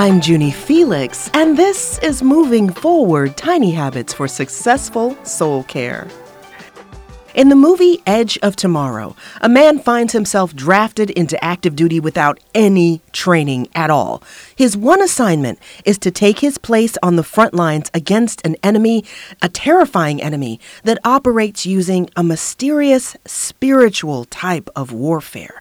I'm Junie Felix, and this is Moving Forward Tiny Habits for Successful Soul Care. In the movie Edge of Tomorrow, a man finds himself drafted into active duty without any training at all. His one assignment is to take his place on the front lines against an enemy, a terrifying enemy that operates using a mysterious spiritual type of warfare.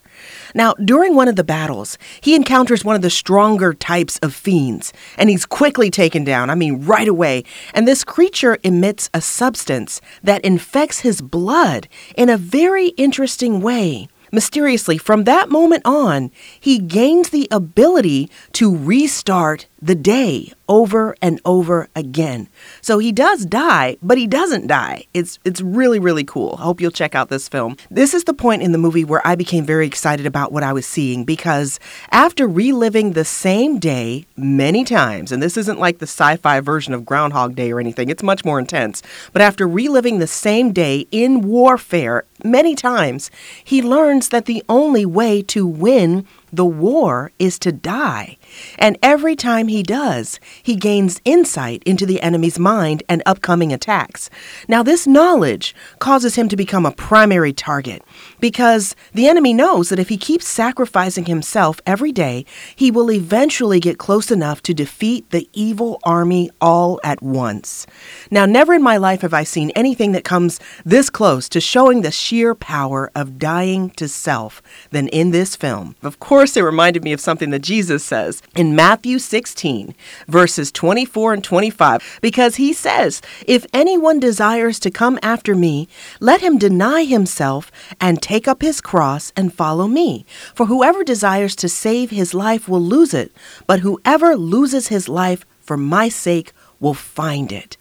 Now, during one of the battles, he encounters one of the stronger types of fiends, and he's quickly taken down, I mean, right away. And this creature emits a substance that infects his blood in a very interesting way. Mysteriously, from that moment on, he gains the ability to restart the day over and over again. So he does die, but he doesn't die. It's it's really really cool. I hope you'll check out this film. This is the point in the movie where I became very excited about what I was seeing because after reliving the same day many times, and this isn't like the sci-fi version of Groundhog Day or anything. It's much more intense. But after reliving the same day in warfare many times, he learns that the only way to win the war is to die. And every time he does, he gains insight into the enemy's mind and upcoming attacks. Now, this knowledge causes him to become a primary target because the enemy knows that if he keeps sacrificing himself every day, he will eventually get close enough to defeat the evil army all at once. Now, never in my life have I seen anything that comes this close to showing the sheer power of dying to self than in this film. Of course, course, it reminded me of something that Jesus says in Matthew 16, verses 24 and 25, because he says, If anyone desires to come after me, let him deny himself and take up his cross and follow me. For whoever desires to save his life will lose it, but whoever loses his life for my sake will find it.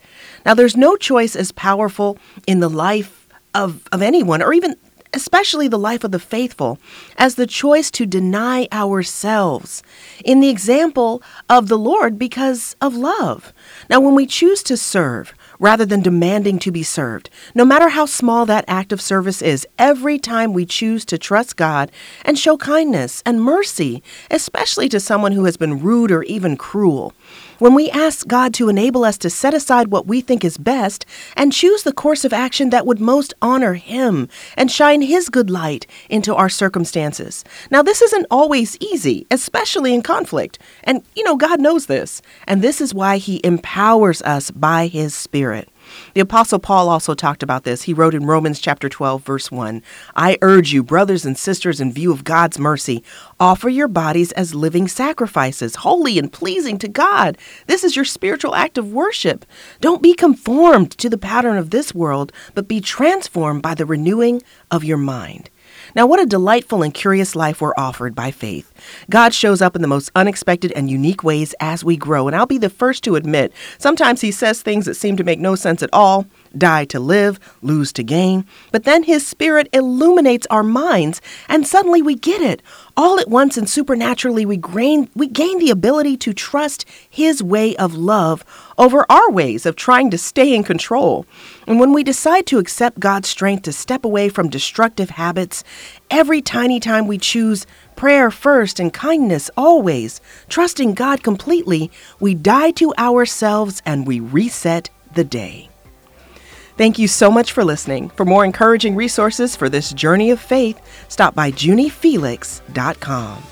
Now, there's no choice as powerful in the life of, of anyone, or even especially the life of the faithful, as the choice to deny ourselves in the example of the Lord because of love. Now, when we choose to serve rather than demanding to be served, no matter how small that act of service is, every time we choose to trust God and show kindness and mercy, especially to someone who has been rude or even crual, when we ask God to enable us to set aside what we think is best and choose the course of action that would most honor Him and shine His good light into our circumstances. Now, this isn't always easy, especially in conflict. And, you know, God knows this. And this is why He empowers us by His Spirit. The Apostle Paul also talked about this. He wrote in Romans chapter 12, verse 1 I urge you, brothers and sisters, in view of God's mercy, offer your bodies as living sacrifices, holy and pleasing to God. This is your spiritual act of worship. Don't be conformed to the pattern of this world, but be transformed by the renewing of your mind. Now, what a delightful and curious life we're offered by faith. God shows up in the most unexpected and unique ways as we grow. And I'll be the first to admit, sometimes He says things that seem to make no sense at all die to live, lose to gain. But then His Spirit illuminates our minds, and suddenly we get it. All at once and supernaturally, we gain, we gain the ability to trust His way of love over our ways of trying to stay in control. And when we decide to accept God's strength to step away from destructive habits, every tiny time we choose prayer first and kindness always, trusting God completely, we die to ourselves and we reset the day. Thank you so much for listening. For more encouraging resources for this journey of faith, stop by juniefelix.com.